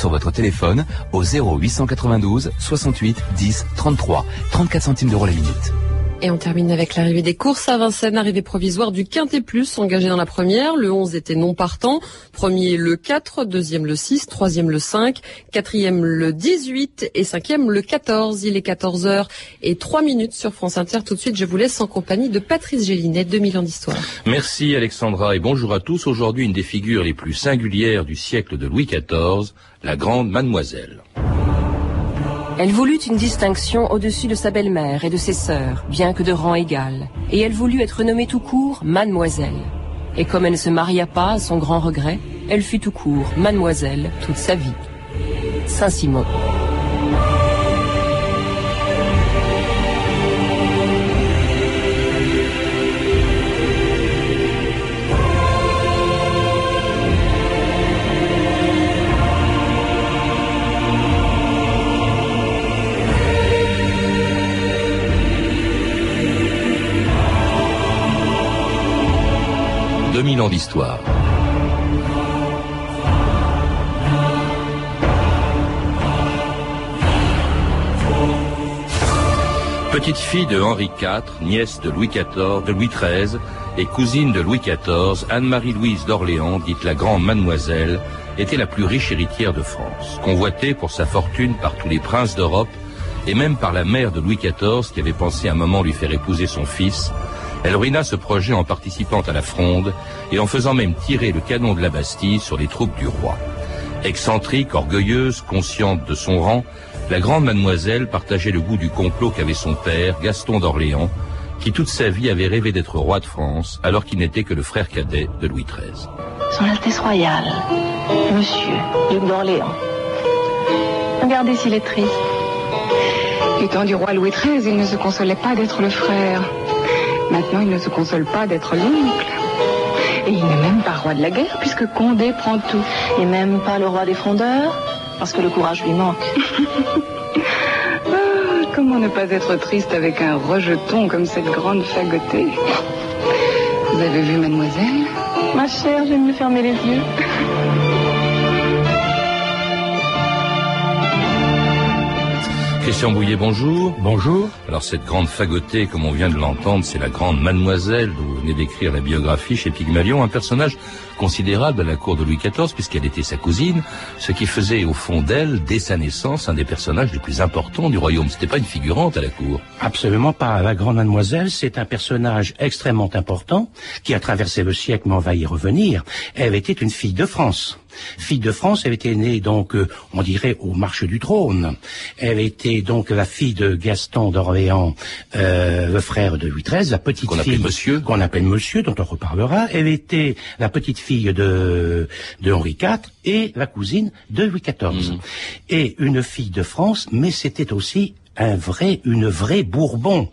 sur votre téléphone au 0892 68 10 33. 34 centimes d'euros la minute. Et on termine avec l'arrivée des courses à Vincennes, arrivée provisoire du Quintet Plus, engagé dans la première. Le 11 était non partant. Premier le 4, deuxième le 6, troisième le 5, quatrième le 18 et cinquième le 14. Il est 14h et 3 minutes sur France Inter. Tout de suite, je vous laisse en compagnie de Patrice Gélinet, 2000 ans d'histoire. Merci Alexandra et bonjour à tous. Aujourd'hui, une des figures les plus singulières du siècle de Louis XIV, la grande mademoiselle. Elle voulut une distinction au-dessus de sa belle-mère et de ses sœurs, bien que de rang égal, et elle voulut être nommée tout court mademoiselle. Et comme elle ne se maria pas, à son grand regret, elle fut tout court mademoiselle toute sa vie. Saint-Simon. 2000 ans d'histoire. Petite fille de Henri IV, nièce de Louis XIV, de Louis XIII et cousine de Louis XIV, Anne-Marie-Louise d'Orléans, dite la grande mademoiselle, était la plus riche héritière de France, convoitée pour sa fortune par tous les princes d'Europe et même par la mère de Louis XIV qui avait pensé un moment lui faire épouser son fils, elle ruina ce projet en participant à la fronde et en faisant même tirer le canon de la Bastille sur les troupes du roi. Excentrique, orgueilleuse, consciente de son rang, la grande mademoiselle partageait le goût du complot qu'avait son père, Gaston d'Orléans, qui toute sa vie avait rêvé d'être roi de France, alors qu'il n'était que le frère cadet de Louis XIII. Son Altesse royale, Monsieur, duc d'Orléans. Regardez s'il est triste. Temps du roi Louis XIII, il ne se consolait pas d'être le frère. Maintenant, il ne se console pas d'être l'oncle. Et il n'est même pas roi de la guerre, puisque Condé prend tout. Et même pas le roi des frondeurs, parce que le courage lui manque. Ah, comment ne pas être triste avec un rejeton comme cette grande fagotée Vous avez vu, mademoiselle? Ma chère, je vais me fermer les yeux. Christian Bouillet, bonjour. Bonjour. Alors cette grande fagotée, comme on vient de l'entendre, c'est la grande mademoiselle dont vous venez d'écrire la biographie chez Pygmalion, un personnage considérable à la cour de Louis XIV puisqu'elle était sa cousine, ce qui faisait au fond d'elle, dès sa naissance, un des personnages les plus importants du royaume. C'était pas une figurante à la cour. Absolument pas. La grande mademoiselle, c'est un personnage extrêmement important qui a traversé le siècle, mais on va y revenir. Elle était une fille de France. Fille de France, elle était née donc, euh, on dirait, au marche du trône. Elle était donc la fille de Gaston d'Orléans, euh, le frère de Louis XIII, la petite Qu'on fille appelle monsieur. qu'on appelle Monsieur, dont on reparlera. Elle était la petite fille de, de Henri IV et la cousine de Louis XIV. Et une fille de France, mais c'était aussi un vrai, une vraie Bourbon.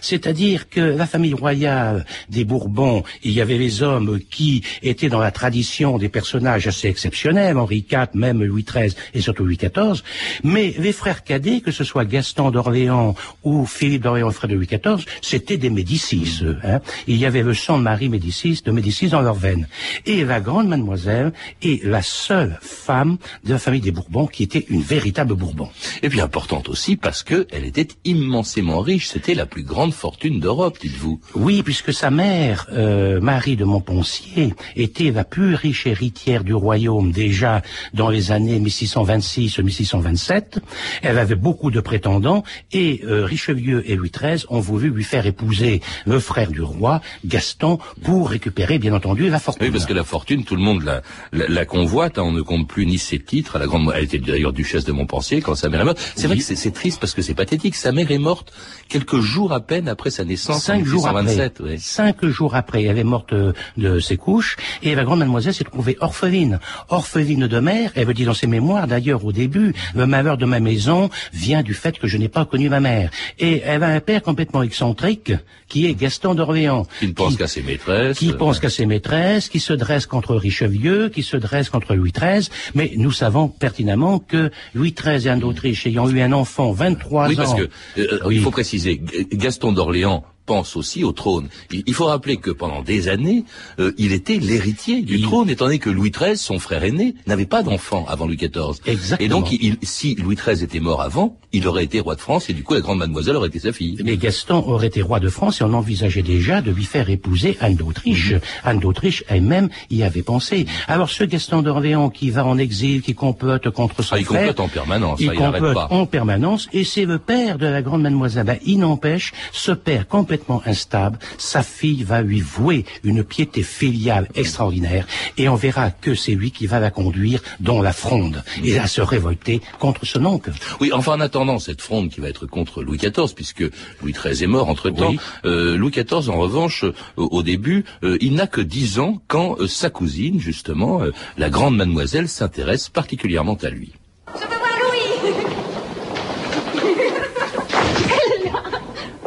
C'est-à-dire que la famille royale des Bourbons, il y avait les hommes qui étaient dans la tradition des personnages assez exceptionnels, Henri IV, même Louis XIII et surtout Louis XIV, mais les frères cadets, que ce soit Gaston d'Orléans ou Philippe d'Orléans, frère de Louis XIV, c'était des Médicis. hein. Il y avait le sang de Marie Médicis, de Médicis dans leurs veines. Et la grande mademoiselle est la seule femme de la famille des Bourbons qui était une véritable Bourbon. Et puis importante aussi parce que elle était immensément riche. C'était la plus grande fortune d'Europe, dites-vous. Oui, puisque sa mère, euh, Marie de Montpensier, était la plus riche héritière du royaume déjà dans les années 1626-1627. Elle avait beaucoup de prétendants et euh, Richelieu et Louis XIII ont voulu lui faire épouser le frère du roi, Gaston, pour récupérer bien entendu la fortune. Oui, parce que la fortune, tout le monde la, la, la convoite. hein. on ne compte plus ni ses titres. La grande, elle était d'ailleurs duchesse de Montpensier quand sa mère est morte. C'est vrai que c'est- c'est triste parce que c'est pathétique. Sa mère est morte quelques jours à peine après sa naissance Cinq en jours après. 1827. ouais. Cinq jours après, elle est morte euh, de ses couches et la grande mademoiselle s'est trouvée orpheline. Orpheline de mère, elle veut dire dans ses mémoires d'ailleurs au début, le malheur de ma maison vient du fait que je n'ai pas connu ma mère. Et elle a un père complètement excentrique qui est Gaston d'Orléans. Qui ne pense qu'à ses maîtresses. Qui pense qu'à ses maîtresses, qui se dresse contre Richelieu, qui se dresse contre Louis XIII, mais nous savons pertinemment que Louis XIII et Anne d'Autriche ayant eu un enfant 23 Oui, ans... parce que euh, Oui. il faut préciser, Gaston d'Orléans pense aussi au trône. Il, faut rappeler que pendant des années, euh, il était l'héritier du trône, étant donné que Louis XIII, son frère aîné, n'avait pas d'enfant avant Louis XIV. Exactement. Et donc, il, si Louis XIII était mort avant, il aurait été roi de France, et du coup, la grande mademoiselle aurait été sa fille. Mais Gaston aurait été roi de France, et on envisageait déjà de lui faire épouser Anne d'Autriche. Mhm. Anne d'Autriche elle-même y avait pensé. Alors, ce Gaston d'Orléans qui va en exil, qui complote contre son ah, il frère... complote en permanence, il, il complote pas. en permanence, et c'est le père de la grande mademoiselle. Ben, il n'empêche, ce père complètement instable, sa fille va lui vouer une piété filiale extraordinaire, et on verra que c'est lui qui va la conduire dans la fronde, et à se révolter contre son oncle. Oui, enfin en attendant cette fronde qui va être contre Louis XIV, puisque Louis XIII est mort entre-temps, euh, Louis XIV, en revanche, euh, au début, euh, il n'a que dix ans quand sa cousine, justement, la grande mademoiselle, s'intéresse particulièrement à lui. Je veux voir Louis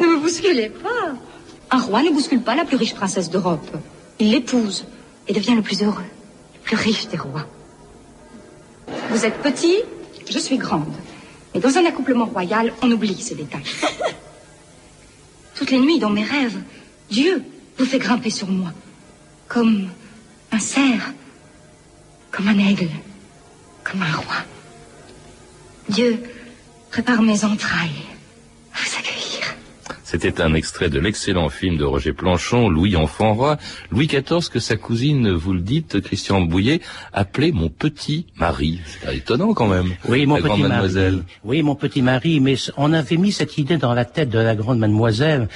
Ne me bousculez pas Un roi ne bouscule pas la plus riche princesse d'Europe. Il l'épouse et devient le plus heureux, le plus riche des rois. Vous êtes petit, je suis grande. Mais dans un accouplement royal, on oublie ces détails. Toutes les nuits, dans mes rêves, Dieu vous fait grimper sur moi. Comme un cerf, comme un aigle, comme un roi. Dieu prépare mes entrailles. C'était un extrait de l'excellent film de Roger Planchon, Louis Enfant Roi, Louis XIV que sa cousine, vous le dites, Christian Bouillet, appelait mon petit mari. C'est étonnant quand même. Oui, mon la petit grande mari. mademoiselle. Oui, mon petit mari, mais on avait mis cette idée dans la tête de la grande mademoiselle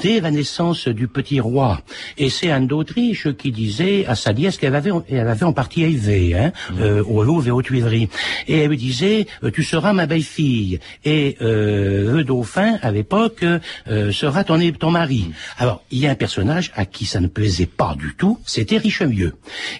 dès la naissance du petit roi. Et c'est Anne d'Autriche qui disait à sa nièce qu'elle avait, elle avait en partie élevé, hein, Mmh. euh, au Louvre et aux Tuileries. Et elle lui disait, euh, tu seras ma belle-fille. Et euh, le dauphin, à l'époque, euh, sera ton, ton mari. Alors, il y a un personnage à qui ça ne plaisait pas du tout, c'était Richelieu.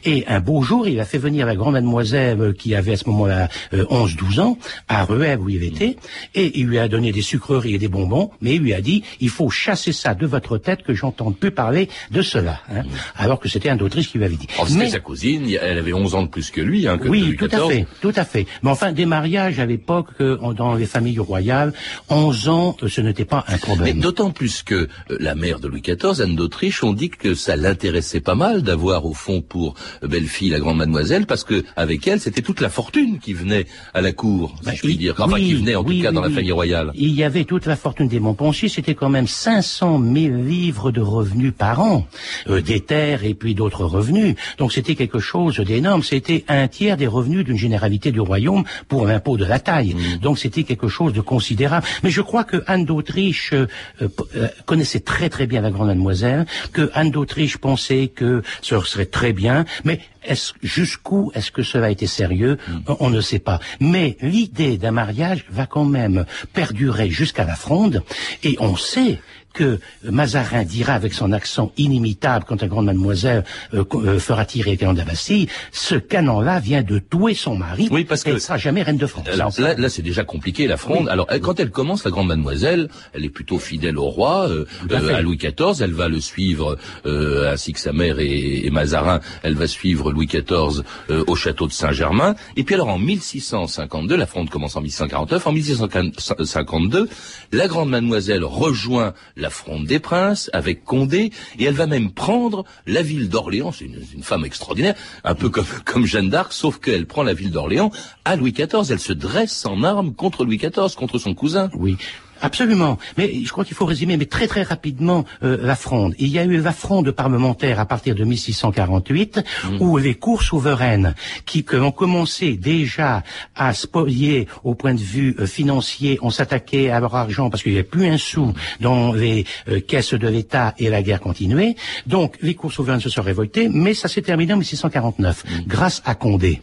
Et un beau jour, il a fait venir la grande mademoiselle euh, qui avait à ce moment-là euh, 11-12 ans, à Rueil où il était, et il lui a donné des sucreries et des bonbons, mais il lui a dit, il faut chasser ça de votre tête que j'entende plus parler de cela. hein. Alors que c'était un d'Autriche qui lui avait dit. Oh, c'était Mais- sa cousine, elle avait 11 ans de plus que lui, hein, que oui, Louis tout XIV. à fait, tout à fait. Mais enfin, des mariages à l'époque, euh, dans les familles royales, 11 ans, euh, ce n'était pas un problème. D'autant plus que euh, la mère de Louis XIV, Anne d'Autriche, on dit que ça l'intéressait pas mal d'avoir au fond pour euh, belle-fille la grande mademoiselle, parce que avec elle, c'était toute la fortune qui venait à la cour, si Bah, je puis il- dire. Enfin, oui, qui venait en oui, tout cas oui, dans la famille royale. Il y avait toute la fortune des Montpensier, c'était quand même 500 000 livres de revenus par an, euh, des terres et puis d'autres revenus. Donc c'était quelque chose d'énorme. C'était un tiers des revenus d'une généralité du royaume pour l'impôt de la taille. Mmh. Donc c'était quelque chose de considérable. Mais je crois que Anne d'Autriche euh, euh, connaissait très très bien la grande mademoiselle, que Anne d'Autriche pensait que ce serait très bien, mais est-ce, jusqu'où est-ce que cela a été sérieux? On, on ne sait pas. Mais l'idée d'un mariage va quand même perdurer jusqu'à la fronde, et on sait que Mazarin dira avec son accent inimitable quand la grande mademoiselle euh, euh, fera tirer le canon de la Bastille, ce canon-là vient de tuer son mari, Oui, parce et elle que- ne sera jamais reine de France. Alors là, là c'est déjà compliqué la fronde. Oui. Alors elle- quand elle commence, la grande mademoiselle, elle est plutôt fidèle au roi, euh, euh, à Louis XIV. Elle va le suivre euh, ainsi que sa mère et, et Mazarin. Elle va suivre Louis XIV au château de Saint-Germain. Et puis alors en 1652, la fronde commence en 1649. En 1652, la grande mademoiselle rejoint la fronde des princes avec Condé et elle va même prendre la ville d'Orléans. C'est une, une femme extraordinaire, un peu comme, comme Jeanne d'Arc, sauf qu'elle prend la ville d'Orléans à Louis XIV. Elle se dresse en armes contre Louis XIV, contre son cousin. Oui. Absolument. Mais je crois qu'il faut résumer, mais très très rapidement, euh, la fronde. Il y a eu la fronde parlementaire à partir de 1648, où les cours souveraines, qui que ont commencé déjà à spolier au point de vue euh, financier, on s'attaquait à leur argent parce qu'il n'y avait plus un sou dans les euh, caisses de l'État et la guerre continuait. Donc les cours souveraines se sont révoltées, mais ça s'est terminé en 1649, grâce à Condé.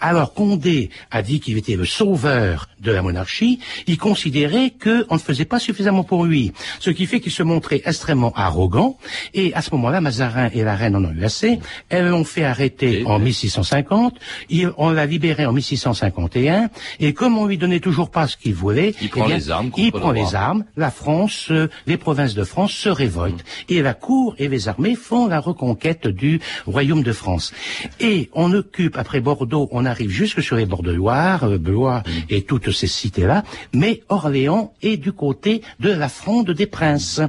Alors Condé a dit qu'il était le sauveur de la monarchie. Il considérait que on ne faisait pas suffisamment pour lui, ce qui fait qu'il se montrait extrêmement arrogant. Et à ce moment-là, Mazarin et la reine en ont eu assez. Elles l'ont fait arrêter Et- en 1650. Il- on l'a libéré en 1651. Et comme on lui donnait toujours pas ce qu'il voulait, Il prend eh bien, les armes il prend le les armes. La France, euh, les provinces de France se révoltent. Et la cour et les armées font la reconquête du royaume de France. Et on occupe, après Bordeaux, on arrive jusque sur les bords de Loire, euh, Blois et toute ces cités-là, mais Orléans est du côté de la fronde des princes.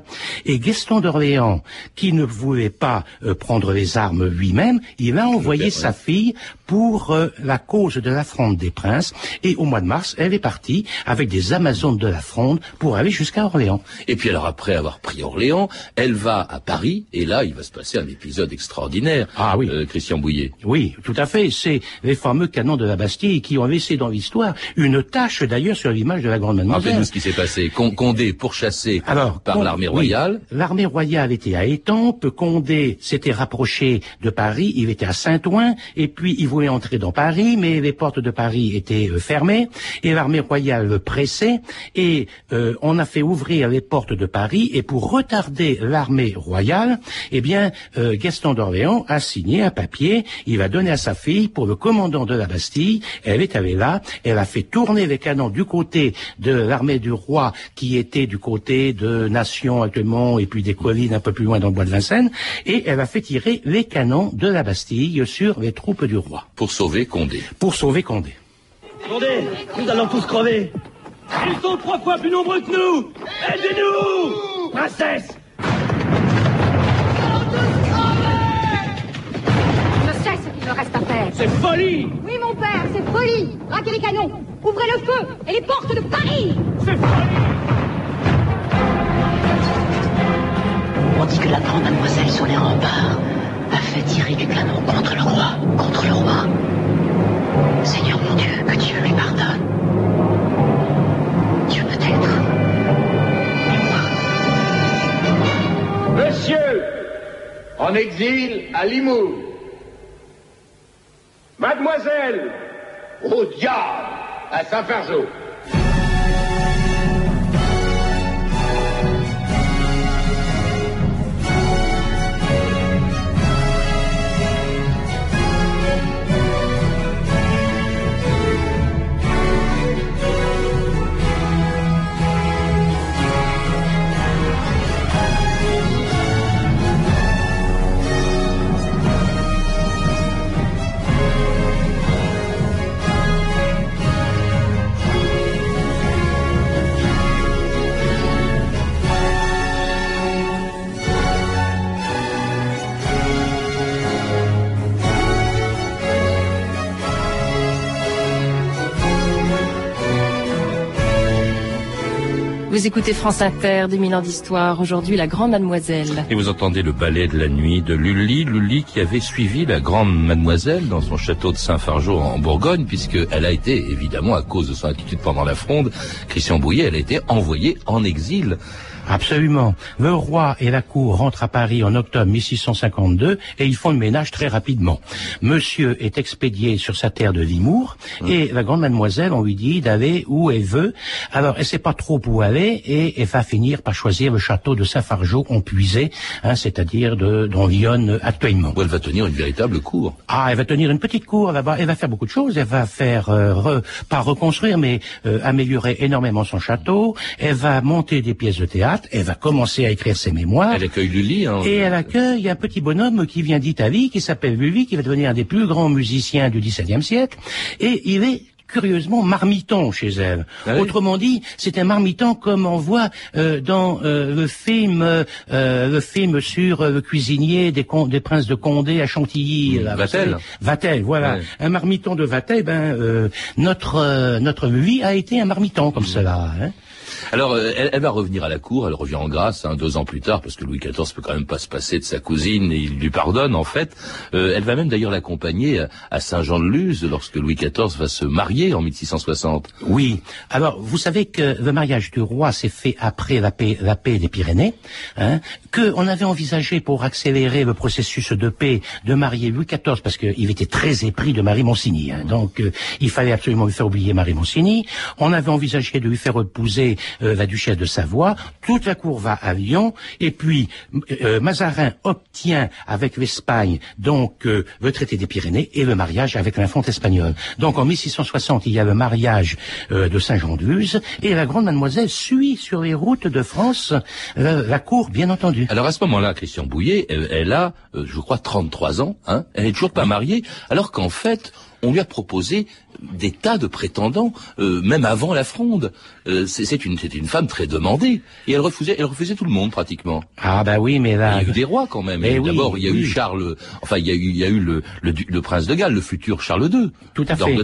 Et Gaston d'Orléans, qui ne voulait pas euh, prendre les armes lui-même, il a envoyé sa fille pour euh, la cause de la fronde des princes. Et au mois de mars, elle est partie avec des Amazones de la fronde pour aller jusqu'à Orléans. Et puis alors après avoir pris Orléans, elle va à Paris et là il va se passer un épisode extraordinaire. Ah oui. Euh, Christian Bouillet. Oui, tout à fait. C'est les fameux canons de la Bastille qui ont laissé dans l'histoire une tache d'ailleurs sur l'image de la grande mademoiselle. Rappelez-nous ce qui s'est passé. Con- Condé pourchassé Alors, par l'armée oui, royale. L'armée royale était à Étampes, Condé s'était rapproché de Paris, il était à Saint-Ouen, et puis il voulait entrer dans Paris, mais les portes de Paris étaient euh, fermées, et l'armée royale le pressait, et euh, on a fait ouvrir les portes de Paris, et pour retarder l'armée royale, eh bien, euh, Gaston d'Orléans a signé un papier, il va donner à sa fille pour le commandant de la Bastille, elle est allée là, elle a fait tourner les canons du côté de l'armée du roi, qui était du côté de Nation actuellement, et puis des collines un peu plus loin dans le bois de Vincennes, et elle a fait tirer les canons de la Bastille sur les troupes du roi, pour sauver Condé. pour sauver Condé. Attendez, nous allons tous crever. Ils sont trois fois plus nombreux que nous. Aidez-nous Princesse Je sais ce qu'il me reste à faire. C'est folie Oui, mon père, c'est folie. Braquez les canons, ouvrez le feu et les portes de Paris. C'est folie On dit que la grande mademoiselle sur les remparts fait tirer du canon contre le roi. Contre le roi. Seigneur mon Dieu, que Dieu lui pardonne. Dieu peut-être. Monsieur, en exil à Limoux. Mademoiselle, au diable, à Saint-Fargeau. Vous écoutez France Inter, 2000 ans d'histoire. Aujourd'hui, la grande mademoiselle. Et vous entendez le ballet de la nuit de Lully, Lully qui avait suivi la grande mademoiselle dans son château de Saint-Fargeau en Bourgogne, puisqu'elle a été, évidemment, à cause de son attitude pendant la fronde, Christian Bouillet, elle a été envoyée en exil. Absolument. Le roi et la cour rentrent à Paris en octobre 1652 et ils font le ménage très rapidement. Monsieur est expédié sur sa terre de Limours et la grande mademoiselle, on lui dit d'aller où elle veut. Alors, elle sait pas trop où aller et elle va finir par choisir le château de Saint-Fargeau en puisé, hein, c'est-à-dire de, dans Lyon actuellement. Où elle va tenir une véritable cour. Ah, elle va tenir une petite cour là-bas. Elle va faire beaucoup de choses. Elle va faire, euh, re- pas reconstruire, mais euh, améliorer énormément son château. Elle va monter des pièces de théâtre. Elle va commencer à écrire ses mémoires. Elle accueille Lully. Hein, Et elle accueille un petit bonhomme qui vient d'Italie, qui s'appelle Lully, qui va devenir un des plus grands musiciens du XVIIe siècle. Et il est curieusement marmiton chez elle. Ah oui Autrement dit, c'est un marmiton comme on voit euh, dans euh, le film, euh, le film sur euh, le cuisinier des, des princes de Condé à Chantilly. Là, vous Vatel. Vatel, voilà. Ouais. Un marmiton de Vatel, ben euh, notre euh, notre Lully a été un marmiton comme cela. Hein. Alors, euh, elle, elle va revenir à la cour, elle revient en grâce hein, deux ans plus tard, parce que Louis XIV peut quand même pas se passer de sa cousine, et il lui pardonne en fait. Euh, elle va même d'ailleurs l'accompagner à, Saint-Jean-de-Luz, lorsque Louis XIV va se marier en 1660. Oui. Alors, vous savez que le mariage du roi s'est fait après la paix, la paix des Pyrénées, hein, que on avait envisagé pour accélérer le processus de paix de marier Louis XIV parce qu'il était très épris de Marie Monsigny. Hein, donc, euh, il fallait absolument lui faire oublier Marie Monsigny. On avait envisagé de lui faire épouser euh, la duchesse de Savoie. Toute la cour va à Lyon, et puis euh, Mazarin obtient avec l'Espagne donc euh, le traité des Pyrénées et le mariage avec l'infante espagnole. Donc, en 1660, il y a le mariage euh, de Saint-Jean-de-Luz, et la grande mademoiselle suit sur les routes de France euh, la cour, bien entendu. Alors à ce moment-là, Christian Bouillet, elle, a, euh, je crois, 33 ans, hein, elle est toujours pas mariée, alors qu'en fait, on lui a proposé des tas de prétendants, euh, même avant la fronde. Euh, c'est une, une femme très demandée. Et elle refusait, elle refusait tout le monde, pratiquement. Ah bah oui, mais là... Il y a eu des rois, quand même. D'abord, il y a eu Charles... Enfin, il y a eu, il y a eu le, le, prince de Galles, le futur Charles II. Tout à fait.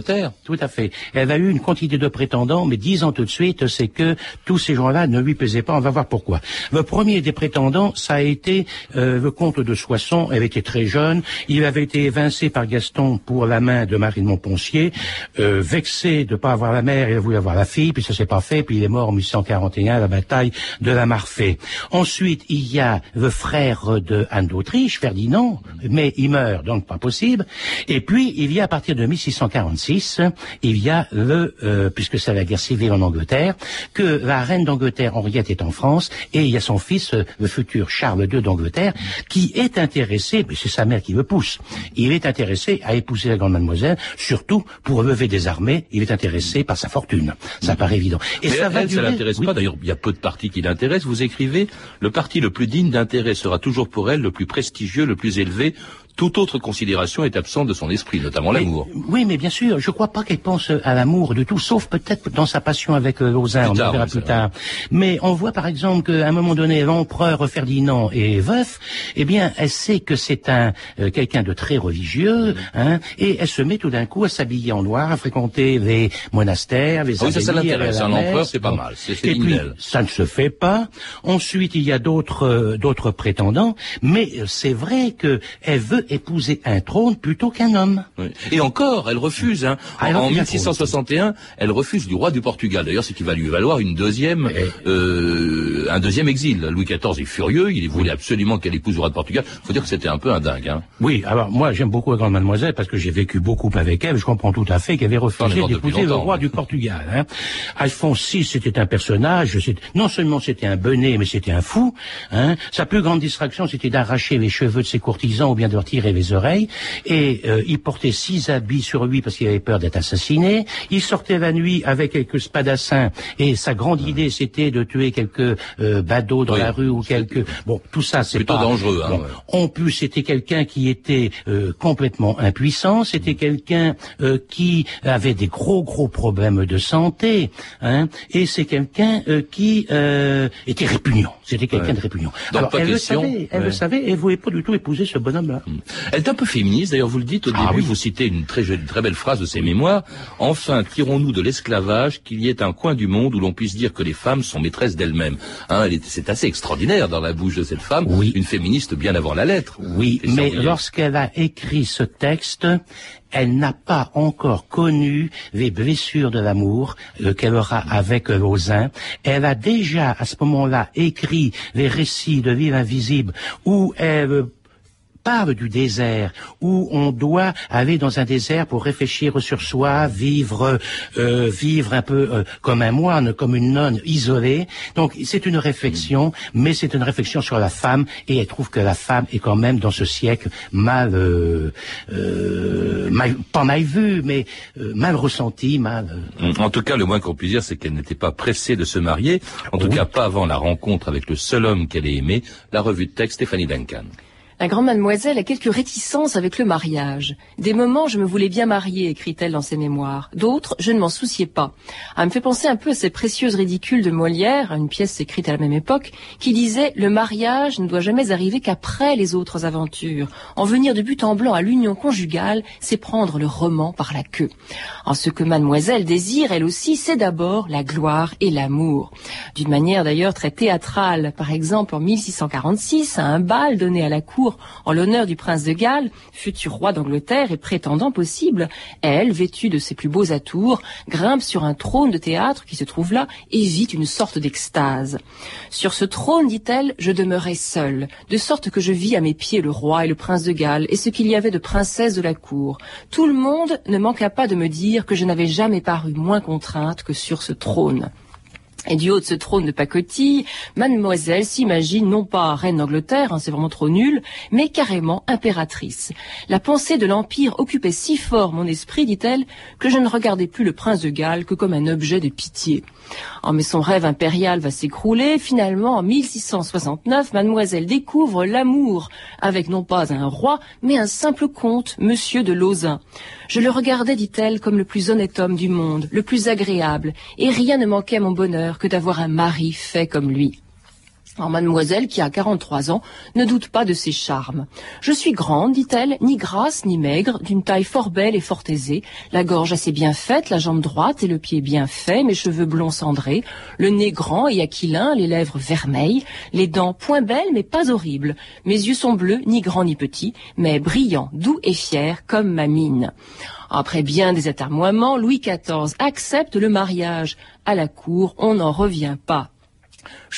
Tout à fait. Elle a eu une quantité de prétendants, mais disons tout de suite, c'est que tous ces gens-là ne lui plaisaient pas. On va voir pourquoi. Le premier des prétendants, ça a été euh, le comte de Soissons. Elle était très jeune. Il avait été évincé par Gaston pour la main de Marie de Montpensier. Euh, vexé de ne pas avoir la mère, il a voulu avoir la fille, puis ça s'est pas fait, puis il est mort en 1841 à la bataille de la Marfée. Ensuite, il y a le frère de Anne d'Autriche, Ferdinand, mais il meurt, donc pas possible. Et puis, il y a à partir de 1646, il y a le, euh, puisque c'est la guerre civile en Angleterre, que la reine d'Angleterre, Henriette, est en France, et il y a son fils, euh, le futur Charles II d'Angleterre, qui est intéressé, mais c'est sa mère qui le pousse, il est intéressé à épouser la grande mademoiselle, surtout pour des armées, il est intéressé par sa fortune. Ça paraît évident. Et ça va ça l'intéresse pas. D'ailleurs, il y a peu de partis qui l'intéressent. Vous écrivez, le parti le plus digne d'intérêt sera toujours pour elle le plus prestigieux, le plus élevé, toute autre considération est absente de son esprit, notamment l'amour. Oui, mais bien sûr, je ne crois pas qu'elle pense à l'amour du tout, sauf peut-être dans sa passion avec euh, Lausanne, on verra plus tard. Mais on voit par exemple qu'à un moment donné, l'empereur Ferdinand est veuf, eh bien, elle sait que c'est un euh, quelqu'un de très religieux, hein, et elle se met tout d'un coup à s'habiller en noir, à fréquenter les monastères, les ah oui, ça, ça l'intéresse. Un empereur, c'est pas mal. C'est et puis, ça ne se fait pas. Ensuite, il y a d'autres euh, d'autres prétendants, mais c'est vrai que elle veut épouser un trône plutôt qu'un homme. Et encore, elle refuse. Hein. Ah, en, 1661, elle refuse du roi du Portugal. D'ailleurs, ce qui va lui valoir une deuxième, euh, un deuxième exil. Louis XIV est furieux. Il voulait absolument qu'elle épouse le roi du Portugal. Il faut dire que c'était un peu un dingue. Hein. Oui. Alors moi, j'aime beaucoup la grande mademoiselle parce que j'ai vécu beaucoup avec elle. Je comprends tout à fait qu'elle avait refusé d'épouser le roi du Portugal. Hein. Alphonse VI, c'était un personnage. Non seulement c'était un benet, mais c'était un fou. Hein. Sa plus grande distraction, c'était d'arracher les cheveux de ses courtisans ou bien de leur tirer les oreilles. Et euh, il portait six habits sur lui parce qu'il avait peur d'être assassiné. Il sortait la nuit avec quelques spadassins et sa grande idée c'était de tuer quelques euh, badauds dans la rue ou quelques bon tout ça c'est plutôt dangereux. Hein, En plus c'était quelqu'un qui était euh, complètement impuissant. C'était quelqu'un qui avait des gros gros problèmes de santé. Hein, et c'est quelqu'un qui était répugnant. C'était quelqu'un de répugnant. Alors elle le savait, elle le savait et voulait pas du tout épouser ce bonhomme-là. Hmm. Elle est un peu féministe, d'ailleurs vous le dites au ah début, vous citez une très, très belle phrase de ses mémoires. Enfin, tirons-nous de l'esclavage qu'il y ait un coin du monde où l'on puisse dire que les femmes sont maîtresses d'elles-mêmes. Hein, c'est assez extraordinaire dans la bouche de cette femme, oui. une féministe bien avant la lettre. Oui, mais lorsqu'elle a écrit ce texte, elle n'a pas encore connu les blessures de l'amour euh, qu'elle aura avec Lausanne. Elle a déjà, à ce moment-là, écrit les récits de Ville invisible où elle parle du désert, où on doit aller dans un désert pour réfléchir sur soi, vivre, euh, vivre un peu euh, comme un moine, comme une nonne isolée. Donc c'est une réflexion, mais c'est une réflexion sur la femme, et elle trouve que la femme est quand même dans ce siècle mal, euh, mal pas mal vue, mais mal ressentie, mal. En tout cas, le moins qu'on puisse dire, c'est qu'elle n'était pas pressée de se marier. En tout cas, pas avant la rencontre avec le seul homme qu'elle ait aimé. La revue de texte Stéphanie Duncan. La grande mademoiselle a quelques réticences avec le mariage. Des moments, je me voulais bien marier, écrit-elle dans ses mémoires. D'autres, je ne m'en souciais pas. Elle me fait penser un peu à ces précieuses ridicules de Molière, une pièce écrite à la même époque, qui disait « Le mariage ne doit jamais arriver qu'après les autres aventures. En venir de but en blanc à l'union conjugale, c'est prendre le roman par la queue. En ce que mademoiselle désire, elle aussi, c'est d'abord la gloire et l'amour. D'une manière d'ailleurs très théâtrale. Par exemple, en 1646, à un bal donné à la cour, en l'honneur du prince de Galles, futur roi d'Angleterre et prétendant possible, elle, vêtue de ses plus beaux atours, grimpe sur un trône de théâtre qui se trouve là et vit une sorte d'extase. Sur ce trône, dit-elle, je demeurai seule, de sorte que je vis à mes pieds le roi et le prince de Galles et ce qu'il y avait de princesses de la cour. Tout le monde ne manqua pas de me dire que je n'avais jamais paru moins contrainte que sur ce trône. Et du haut de ce trône de pacotille, mademoiselle s'imagine non pas reine d'Angleterre, hein, c'est vraiment trop nul, mais carrément impératrice. La pensée de l'Empire occupait si fort mon esprit, dit-elle, que je ne regardais plus le prince de Galles que comme un objet de pitié. Oh, mais son rêve impérial va s'écrouler. Finalement, en 1669, mademoiselle découvre l'amour avec non pas un roi, mais un simple comte, monsieur de Lauzun. Je le regardais, dit-elle, comme le plus honnête homme du monde, le plus agréable, et rien ne manquait à mon bonheur que d'avoir un mari fait comme lui. Alors, mademoiselle, qui a 43 ans, ne doute pas de ses charmes. Je suis grande, dit-elle, ni grasse ni maigre, d'une taille fort belle et fort aisée, la gorge assez bien faite, la jambe droite et le pied bien fait, mes cheveux blonds cendrés, le nez grand et aquilin, les lèvres vermeilles, les dents point belles mais pas horribles. Mes yeux sont bleus, ni grands ni petits, mais brillants, doux et fiers, comme ma mine. Après bien des atermoiements, Louis XIV accepte le mariage. À la cour, on n'en revient pas.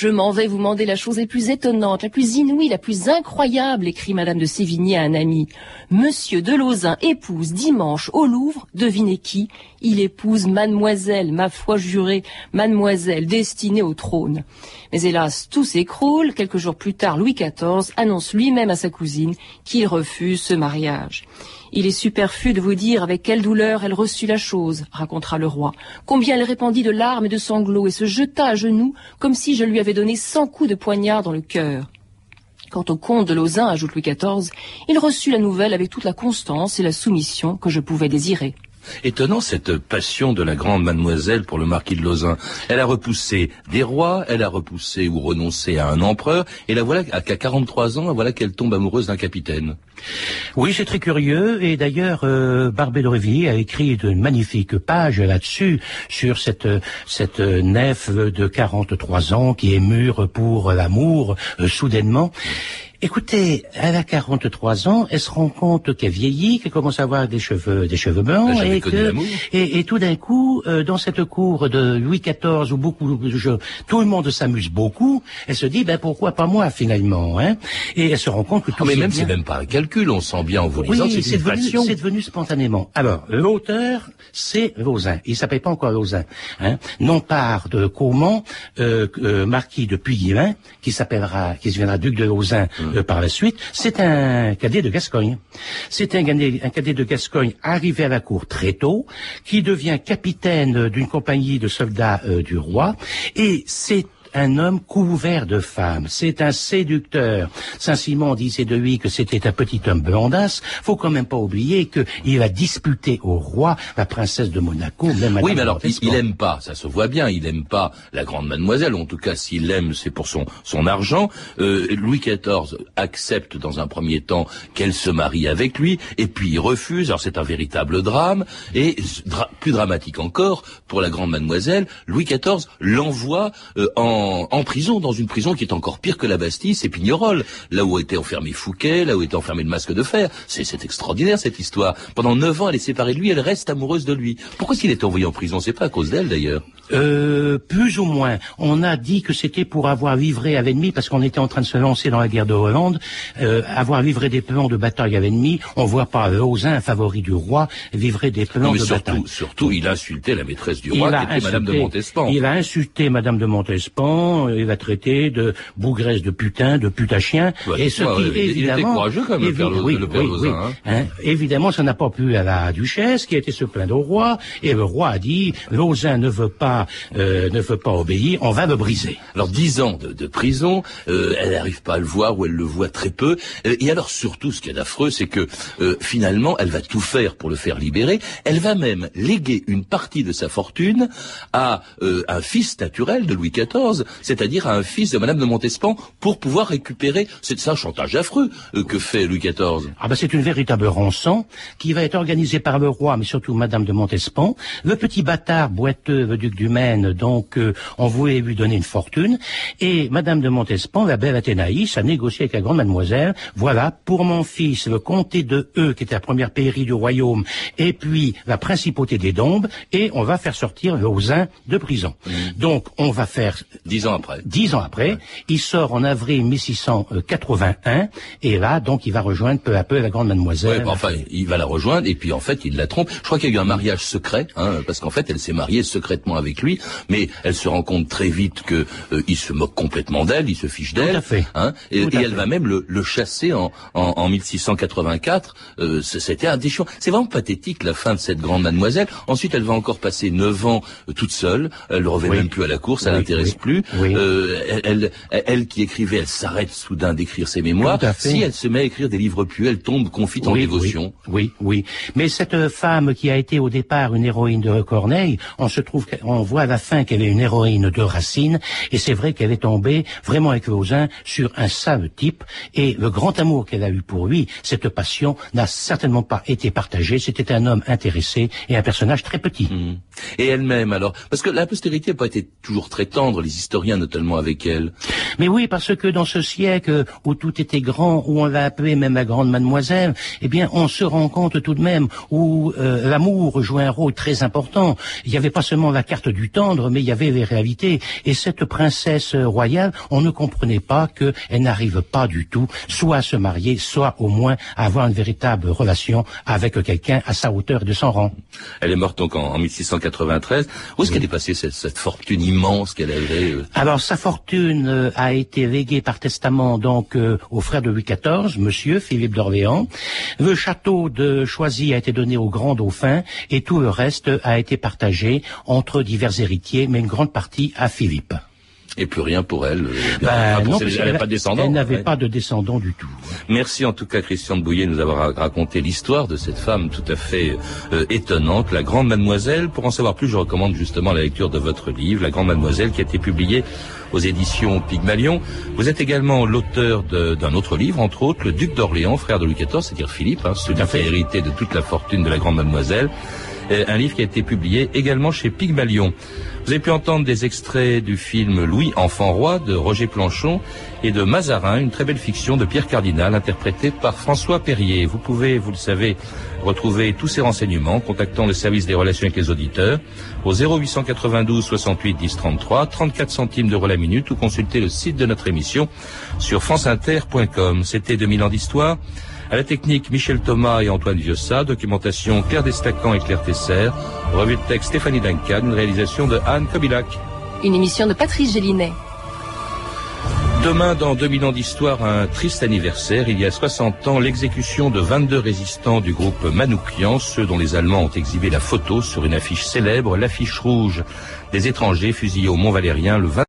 Je m'en vais vous demander la chose la plus étonnante, la plus inouïe, la plus incroyable, écrit Madame de Sévigné à un ami. Monsieur de Lauzun épouse dimanche au Louvre, devinez qui? Il épouse mademoiselle, ma foi jurée, mademoiselle destinée au trône. Mais hélas, tout s'écroule. Quelques jours plus tard, Louis XIV annonce lui-même à sa cousine qu'il refuse ce mariage. Il est superflu de vous dire avec quelle douleur elle reçut la chose, racontera le roi. Combien elle répandit de larmes et de sanglots et se jeta à genoux comme si je lui avais donné cent coups de poignard dans le cœur. Quant au comte de Lauzun, ajoute Louis XIV, il reçut la nouvelle avec toute la constance et la soumission que je pouvais désirer. Étonnant cette passion de la grande mademoiselle pour le marquis de Lauzun. Elle a repoussé des rois, elle a repoussé ou renoncé à un empereur, et la voilà qu'à 43 ans, voilà qu'elle tombe amoureuse d'un capitaine. Oui, c'est très curieux, et d'ailleurs, euh, Barbé d'Aurevilly a écrit de magnifiques pages là-dessus, sur cette, cette nef de 43 ans qui est mûre pour l'amour, euh, soudainement. Écoutez, elle a 43 ans, elle se rend compte qu'elle vieillit, qu'elle commence à avoir des cheveux, des cheveux blancs, et, que, et, et, tout d'un coup, euh, dans cette cour de Louis XIV où beaucoup, je, tout le monde s'amuse beaucoup, elle se dit, ben pourquoi pas moi finalement, hein? Et elle se rend compte que tout. Ah, mais même c'est même pas un calcul, on sent bien en vous lisant, oui, c'est une devenu. C'est devenu spontanément. Alors, l'auteur, c'est Lauzun. Il s'appelle pas encore Lauzun. Hein non part de Caumont, euh, euh, marquis de Puy-Guillain, qui s'appellera, qui deviendra duc de Lauzun. Euh, par la suite, c'est un cadet de Gascogne. C'est un, cadet- de Gascogne arrivé à la cour très tôt, qui devient capitaine d'une compagnie de soldats euh, du roi, et c'est un homme couvert de femmes. C'est un séducteur. Saint-Simon disait de lui que c'était un petit homme blondasse. Faut quand même pas oublier qu'il a disputé au roi la princesse de Monaco, même Oui, mais alors, il, il aime pas, ça se voit bien, il aime pas la grande mademoiselle, en tout cas, s'il l'aime, c'est pour son, son argent. Euh, Louis XIV accepte dans un premier temps qu'elle se marie avec lui, et puis il refuse, alors c'est un véritable drame, et dra- plus dramatique encore, pour la grande mademoiselle, Louis XIV l'envoie euh, en, en prison, dans une prison qui est encore pire que la Bastille, c'est Pignerol, là où était enfermé Fouquet, là où était enfermé le masque de fer. C'est extraordinaire cette histoire. Pendant neuf ans, elle est séparée de lui, elle reste amoureuse de lui. Pourquoi est-ce qu'il est envoyé en prison? C'est pas à cause d'elle d'ailleurs. Euh, plus ou moins. On a dit que c'était pour avoir livré à l'ennemi, parce qu'on était en train de se lancer dans la guerre de Hollande, euh, avoir livré des plans de bataille à l'ennemi. On voit pas Lausanne, favori du roi, livrer des plans Non, mais de surtout, bataille. surtout, il insultait la maîtresse du roi, qui a était Madame de insulté- Montespan. Il a insulté Madame de Montespan, il l'a traité de bougresse de putain, de putachien. Ouais, et ce qui, il- il était évidemment, courageux quand même, le père oui, le père oui, Lauzun, oui. hein. Hein, évidemment, ça n'a pas plu à la duchesse, qui a été se plaindre au roi, et le roi a dit, Lausanne ne veut pas, euh, ne veut pas obéir, on va le briser. Alors dix ans de, de prison, euh, elle n'arrive pas à le voir ou elle le voit très peu. Euh, et alors surtout, ce qui est affreux, c'est que euh, finalement, elle va tout faire pour le faire libérer. Elle va même léguer une partie de sa fortune à un fils naturel de Louis XIV, c'est-à-dire à un fils de Madame de Montespan, pour pouvoir récupérer. C'est ça un chantage affreux euh, que fait Louis XIV. Ah ben c'est une véritable rançon qui va être organisée par le roi, mais surtout Madame de Montespan. Le petit bâtard boiteux, le duc du Maine, donc euh, on voulait lui donner une fortune. Et Madame de Montespan, la belle Athénaïs, a négocié avec la grande mademoiselle. Voilà, pour mon fils, le comté de E, qui était la première pairie du royaume, et puis la principauté des Dombes, et on va faire sortir Lausanne de prison. Donc on va faire Dix ans après. Dix ans après, il sort en avril 1681, et là, donc, il va rejoindre peu à peu la grande mademoiselle. Ouais, bah, enfin, il va la rejoindre et puis en fait, il la trompe. Je crois qu'il y a eu un mariage secret, hein, parce qu'en fait, elle s'est mariée secrètement avec lui, mais elle se rend compte très vite que euh, il se moque complètement d'elle, il se fiche d'elle, hein, et, et elle va même le, le chasser en, en, en 1684. Euh, C'était un déchant. C'est vraiment pathétique la fin de cette grande mademoiselle. Ensuite, elle va encore passer neuf ans euh, toute seule. Elle ne revient même plus à la course, elle n'intéresse plus. Euh, elle, elle, elle, qui écrivait, elle s'arrête soudain d'écrire ses mémoires. Si elle se met à écrire des livres pieux, elle tombe confite en dévotion. Oui, oui. Mais cette femme qui a été au départ une héroïne de Corneille, on se trouve, on voit à la fin qu'elle est une héroïne de Racine, et c'est vrai qu'elle est tombée vraiment avec Voisin sur un sale type, et le grand amour qu'elle a eu pour lui, cette passion n'a certainement pas été partagée. C'était un homme intéressé et un personnage très petit. Mmh. Et elle-même alors, parce que la postérité n'a pas été toujours très tendre, les historiens notamment avec elle. Mais oui, parce que dans ce siècle où tout était grand, où on l'a appelé même la grande mademoiselle, eh bien, on se rend compte tout de même où euh, l'amour jouait un rôle très important. Il n'y avait pas seulement la carte du tendre, mais il y avait les réalités. Et cette princesse royale, on ne comprenait pas qu'elle n'arrive pas du tout, soit à se marier, soit au moins à avoir une véritable relation avec quelqu'un à sa hauteur de son rang. Elle est morte donc en, en 1693. Où est-ce qu'elle est passée cette, cette fortune immense qu'elle avait Alors sa fortune euh, a été léguée par testament donc euh, au frère de Louis XIV, Monsieur Philippe d'Orléans. Le château de Choisy a été donné au grand dauphin et tout le reste a été partagé entre divers héritiers, mais une grande partie à Philippe. Et plus rien pour elle. Ben, non, elle n'avait pas de descendants. Elle n'avait Ouais. pas de descendants du tout. Merci en tout cas Christian de Bouillet de nous avoir ra- raconté l'histoire de cette femme tout à fait euh, étonnante, la Grande Mademoiselle. Pour en savoir plus, je recommande justement la lecture de votre livre, La Grande Mademoiselle, qui a été publié aux éditions Pygmalion. Vous êtes également l'auteur d'un autre livre, entre autres, Le Duc d'Orléans, frère de Louis XIV, c'est-à-dire Philippe, hein, celui qui a hérité de toute la fortune de la Grande Mademoiselle. Euh, un livre qui a été publié également chez Pygmalion. Vous avez pu entendre des extraits du film Louis, enfant roi de Roger Planchon et de Mazarin, une très belle fiction de Pierre Cardinal interprétée par François Perrier. Vous pouvez, vous le savez, retrouver tous ces renseignements en contactant le service des relations avec les auditeurs au 0892 68 10 33, 34 centimes d'euros la minute ou consulter le site de notre émission sur franceinter.com. C'était 2000 ans d'histoire. À la technique, Michel Thomas et Antoine Viossa. Documentation, Claire Destacan et Claire Tesser. Revue de texte, Stéphanie Duncan. Une réalisation de Anne Kobilac. Une émission de Patrice Gélinet. Demain, dans 2000 ans d'histoire, un triste anniversaire. Il y a 60 ans, l'exécution de 22 résistants du groupe Manoukian, ceux dont les Allemands ont exhibé la photo sur une affiche célèbre, l'affiche rouge des étrangers fusillés au Mont-Valérien le 20